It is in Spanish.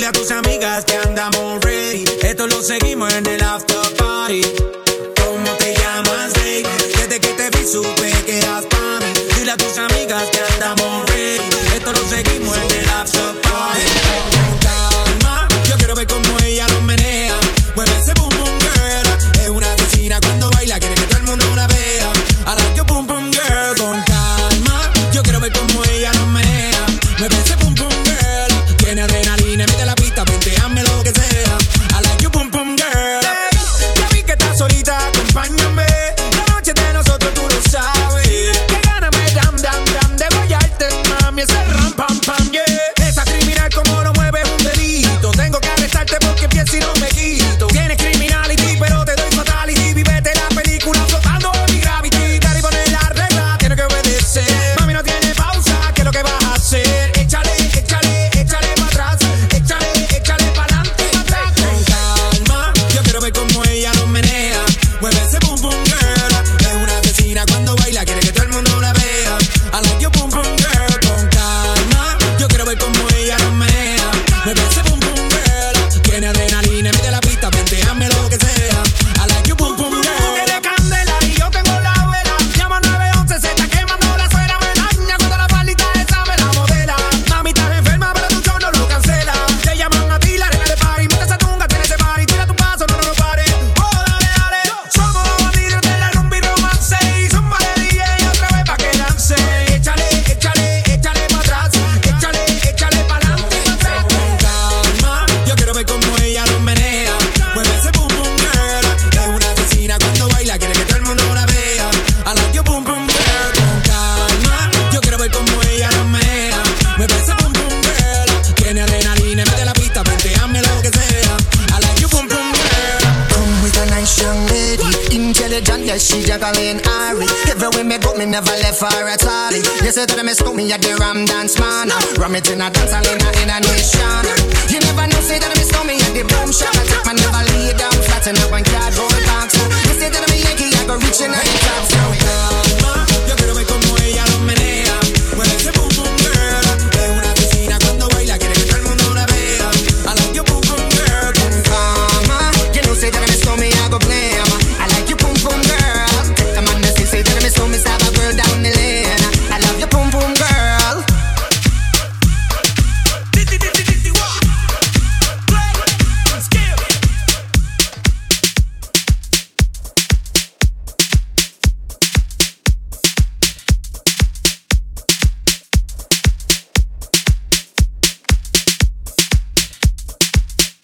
Dile a tus amigas que andamos ready. Esto lo seguimos en el after party. ¿Cómo te llamas, baby? Desde que te vi supe que eras para mí. Dile a tus amigas que andamos ready. Esto lo seguimos en el after party. Con Calma, yo quiero ver cómo ella lo menea. Mueve ese boom boom girl. Es una asesina cuando baila, quiere que todo el mundo la vea. A la que boom boom girl. Con calma, yo quiero ver cómo ella lo menea. Mueve ese the best. yes, she juggling Ari. way me go, me never left her at all. You say that me scoop me at the Ram Dance Man. Ram it in a dance, I in a, in nation. You never know, say that me scoop me at the Boom Shop. I take my never lay down flat in a one cardboard box. You say that I'm Yankee, I go reaching out the top.